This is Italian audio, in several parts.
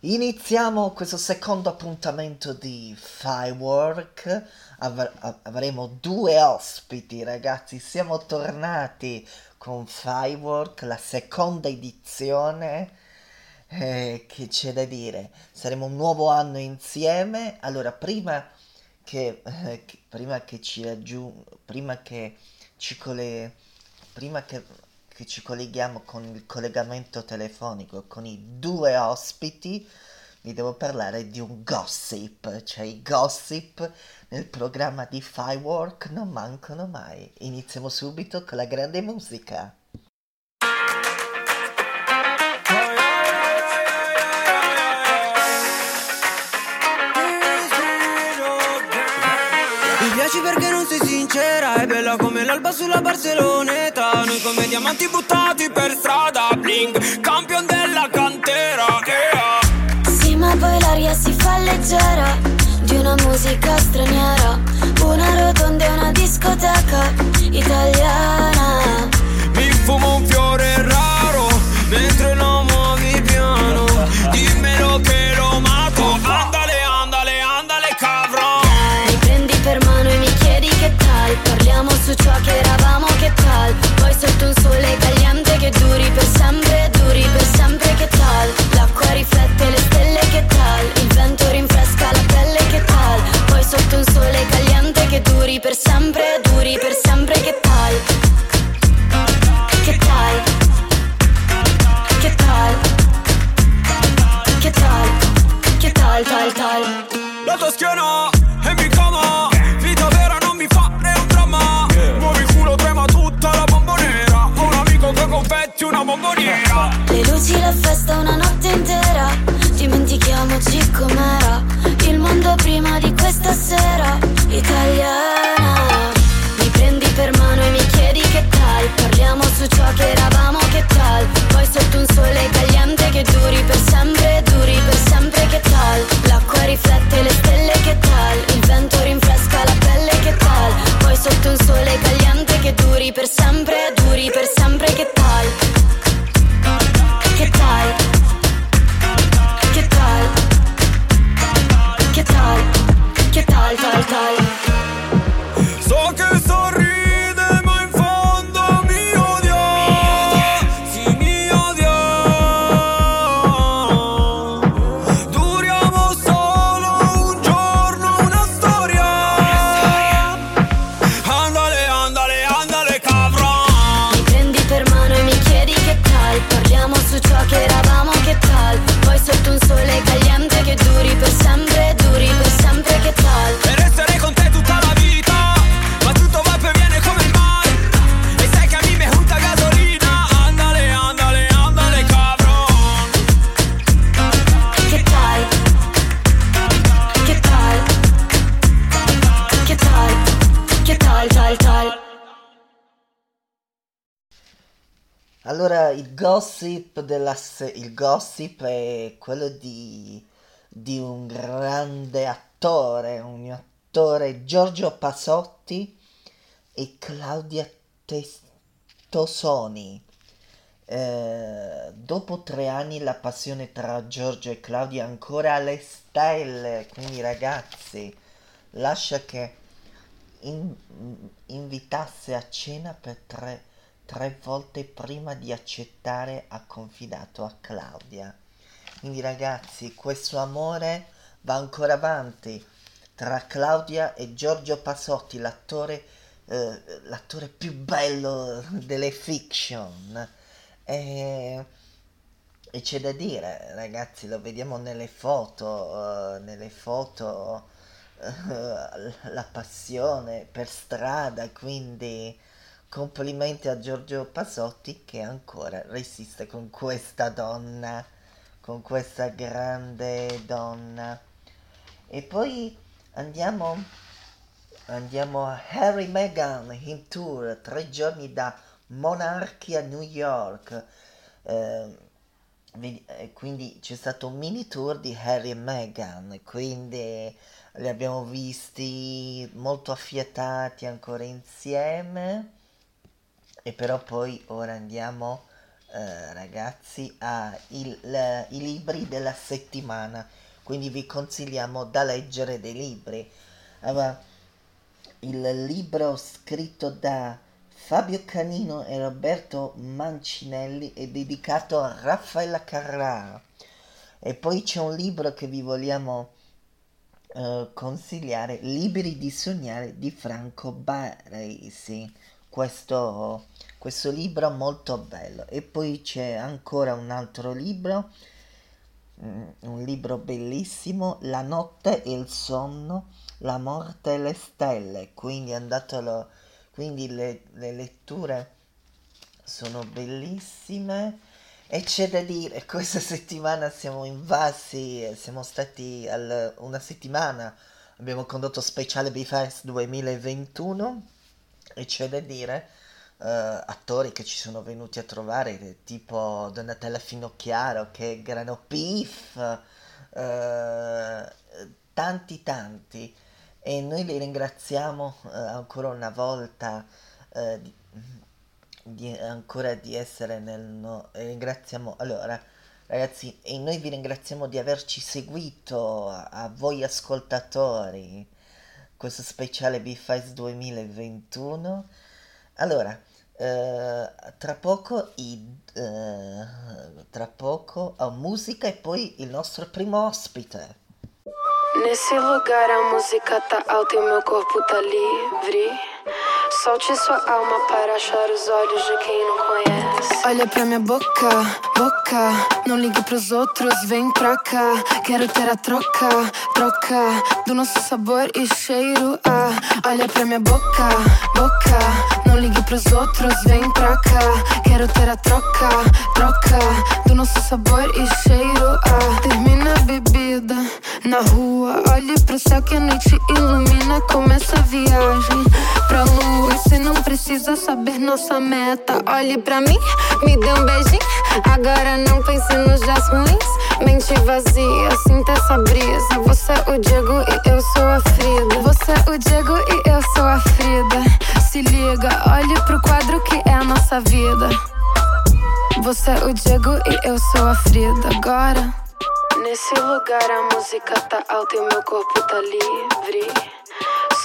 Iniziamo questo secondo appuntamento di Firework. Av- avremo due ospiti, ragazzi. Siamo tornati con Firework, la seconda edizione. Eh, che c'è da dire? Saremo un nuovo anno insieme. Allora, prima che, eh, che prima che ci raggiung- prima che ci colle- prima che che ci colleghiamo con il collegamento telefonico con i due ospiti, vi devo parlare di un gossip, cioè i gossip nel programma di Firework non mancano mai. Iniziamo subito con la grande musica. Bella come l'alba sulla Barceloneta Noi come diamanti buttati per strada Bling, campion della cantera yeah. Sì ma poi l'aria si fa leggera Di una musica straniera Una rotonda e una discoteca italiana Mi fumo un fiore Allora, il gossip della se- il gossip è quello di, di un grande attore, un attore Giorgio Pasotti e Claudia Testosoni. Eh, dopo tre anni la passione tra Giorgio e Claudia è ancora alle stelle, quindi ragazzi, lascia che in- invitasse a cena per tre, tre volte prima di accettare ha confidato a Claudia. Quindi ragazzi, questo amore va ancora avanti tra Claudia e Giorgio Pasotti, l'attore, eh, l'attore più bello delle fiction. E, e c'è da dire, ragazzi, lo vediamo nelle foto, eh, nelle foto eh, la passione per strada, quindi complimenti a Giorgio Pasotti che ancora resiste con questa donna, con questa grande donna. E poi andiamo, andiamo a Harry Meghan in tour, tre giorni da Monarchy a New York. Eh, vedi- eh, quindi c'è stato un mini tour di Harry e Meghan, quindi li abbiamo visti molto affiatati ancora insieme. E però poi ora andiamo eh, ragazzi a il, le, i libri della settimana, quindi vi consigliamo da leggere dei libri. Allora, il libro scritto da Fabio Canino e Roberto Mancinelli è dedicato a Raffaella Carrara. E poi c'è un libro che vi vogliamo uh, consigliare, Liberi di sognare di Franco Baresi. Questo, questo libro molto bello. E poi c'è ancora un altro libro, um, un libro bellissimo, La notte e il sonno, la morte e le stelle. Quindi andatelo, quindi le, le letture sono bellissime e c'è da dire, questa settimana siamo invasi, siamo stati al, una settimana, abbiamo condotto speciale Bifest 2021 e c'è da dire, uh, attori che ci sono venuti a trovare, tipo Donatella Finocchiaro, che Grano Pif, uh, tanti tanti. E noi li ringraziamo uh, ancora una volta di, di, ancora di essere nel no, ringraziamo allora ragazzi e noi vi ringraziamo di averci seguito a, a voi ascoltatori questo speciale BFIS 2021 allora eh, tra poco i, eh, tra poco a musica e poi il nostro primo ospite Nesse lugar a música tá alta e o meu corpo tá livre. Solte sua alma para achar os olhos de quem não conhece. Olha pra minha boca, boca. Não ligue pros outros, vem pra cá. Quero ter a troca, troca. Do nosso sabor e cheiro. Ah, olha pra minha boca, boca. Não ligue pros outros, vem pra cá. Quero ter a troca, troca. Do nosso sabor e cheiro. Ah, termina a bebida na rua. Olhe pro céu que a noite ilumina. Começa a viagem pra lua. Você não precisa saber nossa meta. Olhe pra mim, me dê um beijinho. Agora não pense nos dias ruins. Mente vazia, sinta essa brisa. Você é o Diego e eu sou a Frida. Você é o Diego e eu sou a Frida. Se liga, olhe pro quadro que é a nossa vida. Você é o Diego e eu sou a Frida. Agora. Nesse lugar a música tá alta e o meu corpo tá livre.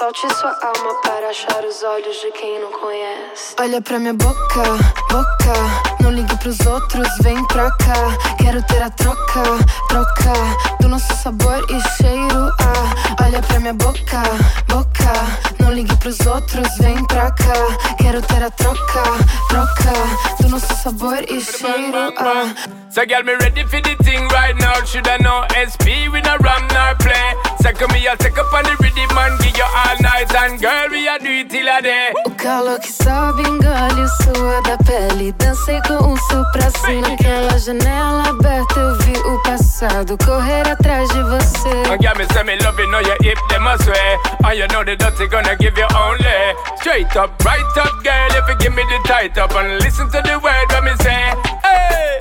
Solte sua alma para achar os olhos de quem não conhece. Olha pra minha boca, boca. Não ligue pros outros, vem pra cá. Quero ter a troca, troca. Do nosso sabor e cheiro. Ah, olha pra minha boca, boca. Não ligue pros outros, vem pra cá. Quero ter a troca, troca. Do nosso sabor e cheiro. Ah. So, girl, me ready for the thing right now. Should I know SP? We no ram nor play. Second me, I'll take up on the rhythm and give you all night. And girl, we a do it till a day. O calor que sobe, engole o suor da pele. Dancei com seu pra cima. Naquela janela aberta, eu vi o passado correr atrás de você. And girl, me say me love you, know you hip them a sway. And you know the dirty gonna give you only. Straight up, right up, girl, if you give me the tight up. And listen to the word when me say, hey.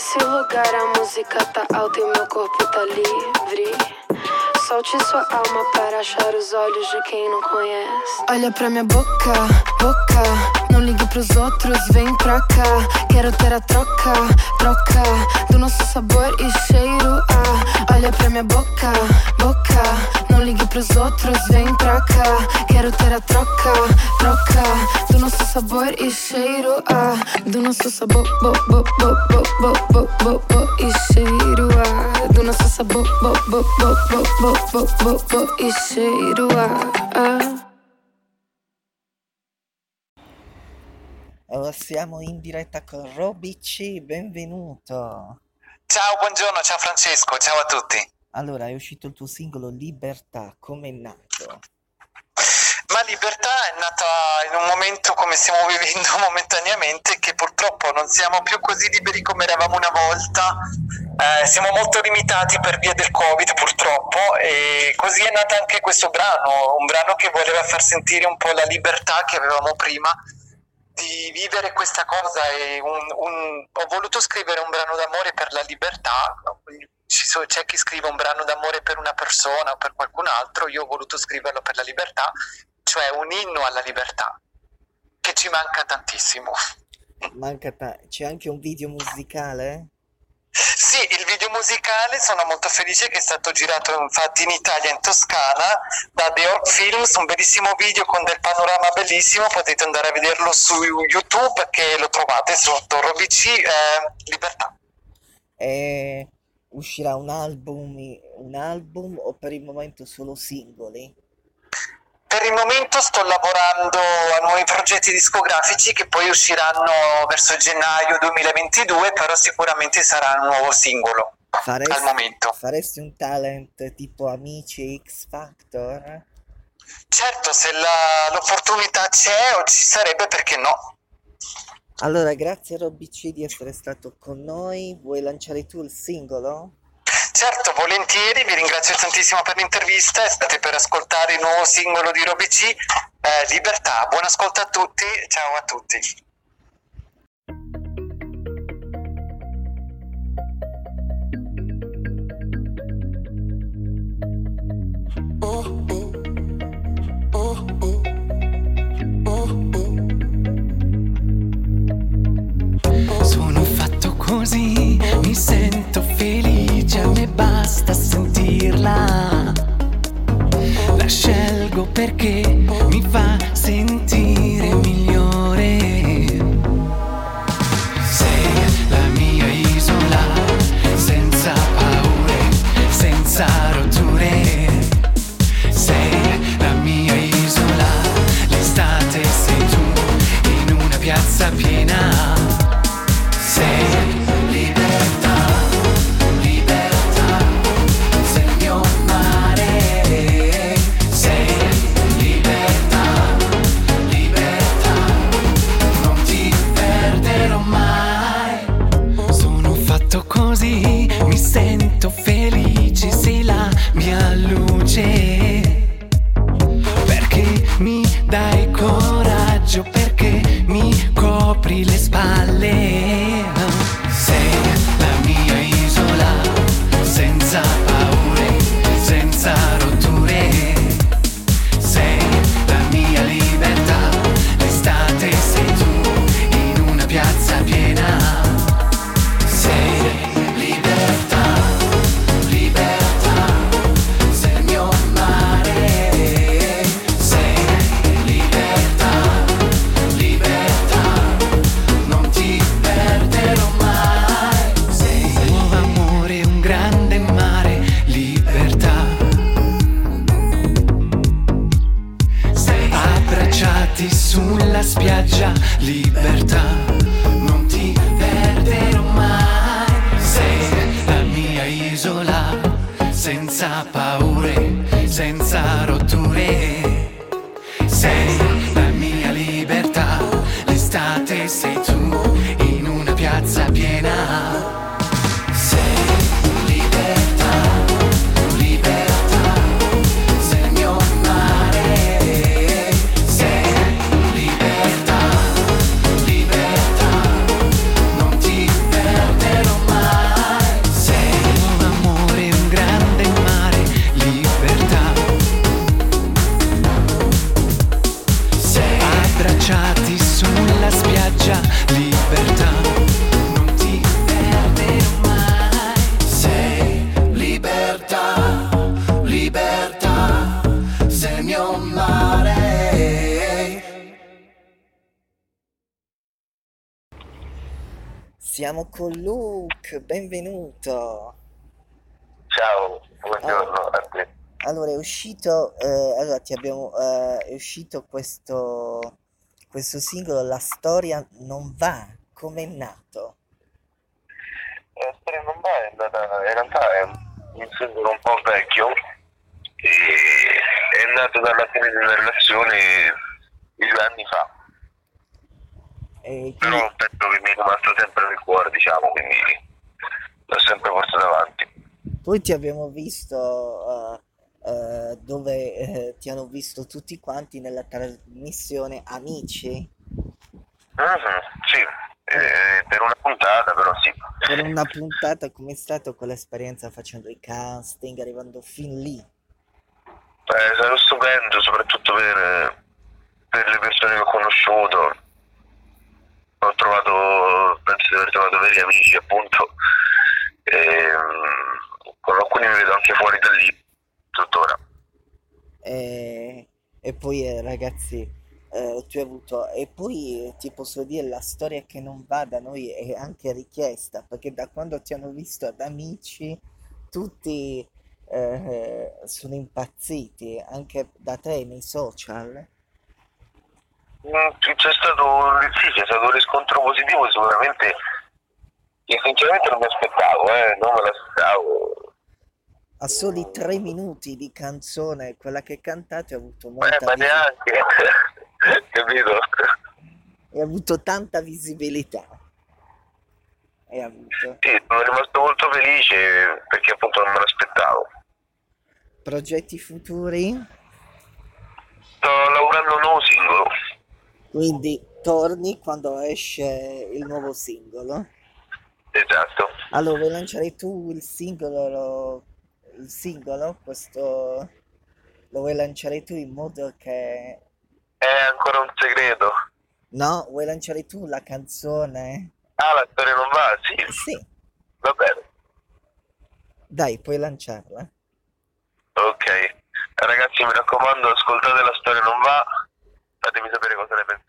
Nesse lugar a música tá alta e meu corpo tá livre. Solte sua alma para achar os olhos de quem não conhece. Olha pra minha boca, boca. Não ligue pros outros, vem pra cá. Quero ter a troca, troca. Do nosso sabor e cheiro. Ah, olha pra minha boca, boca. Não ligue pros outros, vem pra cá. Quero ter a troca, troca. Do nosso sabor e cheiro. Ah, do nosso sabor, bo, bo, bo, bo, bo, bo, bo, bo, e cheiro. Ah, do nosso sabor, bo, bo, bo, bo, bo, bo, bo, bo, e cheiro. Ah, ah. Allora siamo in diretta con Roby C, benvenuto. Ciao, buongiorno, ciao Francesco, ciao a tutti. Allora, è uscito il tuo singolo Libertà, come è nato? Ma Libertà è nata in un momento come stiamo vivendo momentaneamente che purtroppo non siamo più così liberi come eravamo una volta. Eh, siamo molto limitati per via del Covid purtroppo e così è nato anche questo brano, un brano che voleva far sentire un po' la libertà che avevamo prima di vivere questa cosa un, un, ho voluto scrivere un brano d'amore per la libertà. C'è chi scrive un brano d'amore per una persona o per qualcun altro, io ho voluto scriverlo per la libertà, cioè un inno alla libertà, che ci manca tantissimo. Manca ta- c'è anche un video musicale? Sì, il video musicale sono molto felice che è stato girato infatti in Italia, in Toscana, da The Orc Films, un bellissimo video con del panorama bellissimo, potete andare a vederlo su YouTube che lo trovate sotto Robici eh, Libertà. E uscirà un album, un album o per il momento solo singoli? Per il momento sto lavorando a nuovi progetti discografici che poi usciranno verso gennaio 2022, però sicuramente sarà un nuovo singolo Faresti, al momento. faresti un talent tipo Amici X Factor? Certo, se la- l'opportunità c'è o ci sarebbe, perché no? Allora, grazie Robby C di essere stato con noi. Vuoi lanciare tu il singolo? Certo, volentieri, vi ringrazio tantissimo per l'intervista state per ascoltare il nuovo singolo di Roby C, eh, Libertà. Buon ascolto a tutti, ciao a tutti. Così, mi sento felice, a me basta sentirla. La scelgo perché mi fa sentire cozy. Siamo con Luke, benvenuto. Ciao, buongiorno a te. Allora, è uscito, eh, allora ti abbiamo, eh, è uscito questo, questo singolo, La storia non va, com'è nato? La storia non va, è andata, in realtà è un singolo un po' vecchio e è nato dalla fine di una relazione due anni fa, E però quindi, penso che mi è rimasto sempre nel cuore, diciamo, quindi l'ho sempre portato avanti. poi ti abbiamo visto, eh, eh, dove eh, ti hanno visto tutti quanti nella trasmissione Amici, Mhm, sì, eh, per una puntata però sì. per una puntata, com'è stata quell'esperienza facendo i casting, arrivando fin lì? Eh, è stato stupendo, soprattutto per, per le persone che ho conosciuto. Ho trovato, penso di aver trovato veri amici appunto, e, mm, con alcuni mi vedo anche fuori da lì tuttora. E, e poi eh, ragazzi, eh, tu hai avuto... E poi ti posso dire, la storia che non va da noi è anche richiesta, perché da quando ti hanno visto ad amici, tutti eh, sono impazziti, anche da te nei social. Mm, C'è stato, sì, c'è stato un riscontro positivo sicuramente, che sinceramente non mi aspettavo, eh, non me l'aspettavo. A soli tre minuti di canzone, quella che cantate, ha avuto Eh, molta ma visibilità. neanche, capito? E ha avuto tanta visibilità. E ha avuto. Sì, sono rimasto molto felice perché appunto non me l'aspettavo. Progetti futuri? Sto lavorando a un nuovo singolo, Quindi torni quando esce il nuovo singolo. esatto. Allora, vuoi lanciare tu il singolo? lo- Il singolo? Questo lo vuoi lanciare tu in modo che... È ancora un segreto. No, vuoi lanciare tu la canzone? Ah, la storia non va? Sì, Sì, va bene. dai, puoi lanciarla. Ok. Ragazzi, mi raccomando, ascoltate la storia non va. Fatemi sapere cosa ne pensate.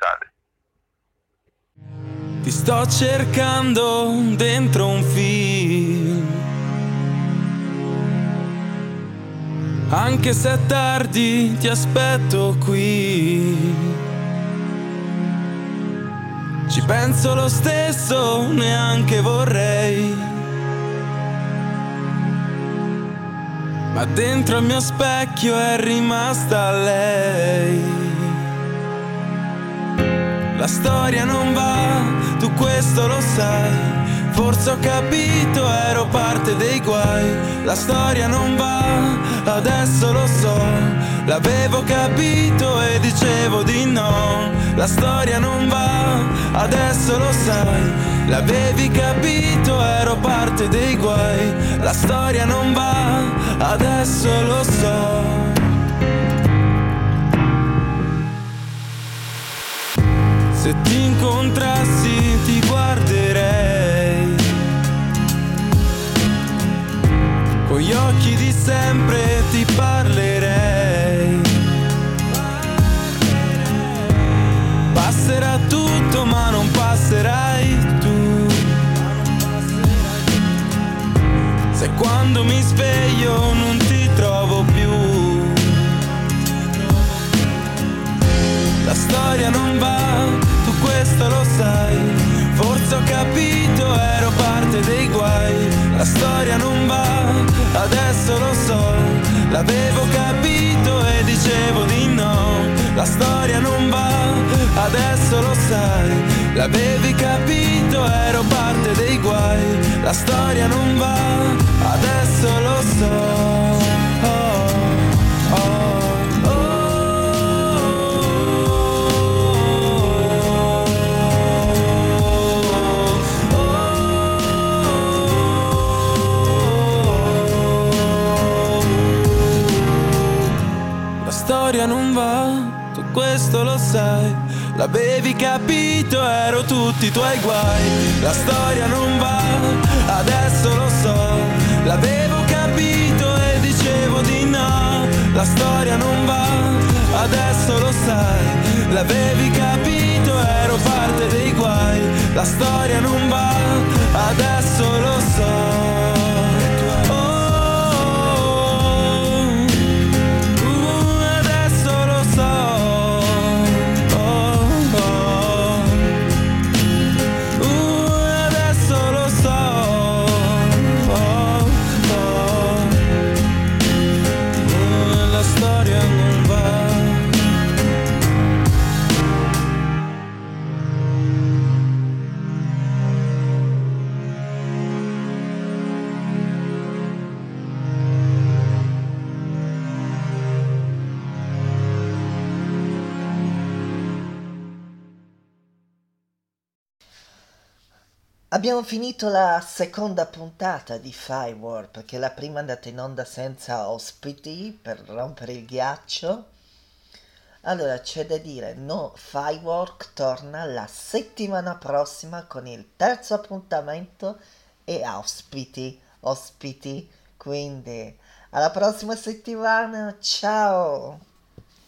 Ti sto cercando dentro un film. Anche se è tardi, ti aspetto qui. Ci penso lo stesso, neanche vorrei. Ma dentro il mio specchio è rimasta lei. La storia non va, tu questo lo sai. Forse ho capito, ero parte dei guai. La storia non va, adesso lo so. L'avevo capito e dicevo di no. La storia non va, adesso lo sai. L'avevi capito, ero parte dei guai. La storia non va, adesso lo so. Se ti incontrassi ti guarderei. Con gli occhi di sempre ti parlerei L'avevo capito e dicevo di no. La storia non va, adesso lo sai. L'avevi capito, ero parte dei guai. La storia non va, storia non va, tu questo lo sai. L'avevi capito, ero tutti i tuoi guai. La storia non va, adesso lo so. L'avevo capito e dicevo di no. La storia non va, adesso lo sai. L'avevi capito, ero parte dei guai. La storia non va, adesso lo so. Abbiamo finito la seconda puntata di Firewall perché la prima è andata in onda senza ospiti per rompere il ghiaccio. Allora c'è da dire, no Firework torna la settimana prossima con il terzo appuntamento e ospiti, ospiti, quindi alla prossima settimana, ciao!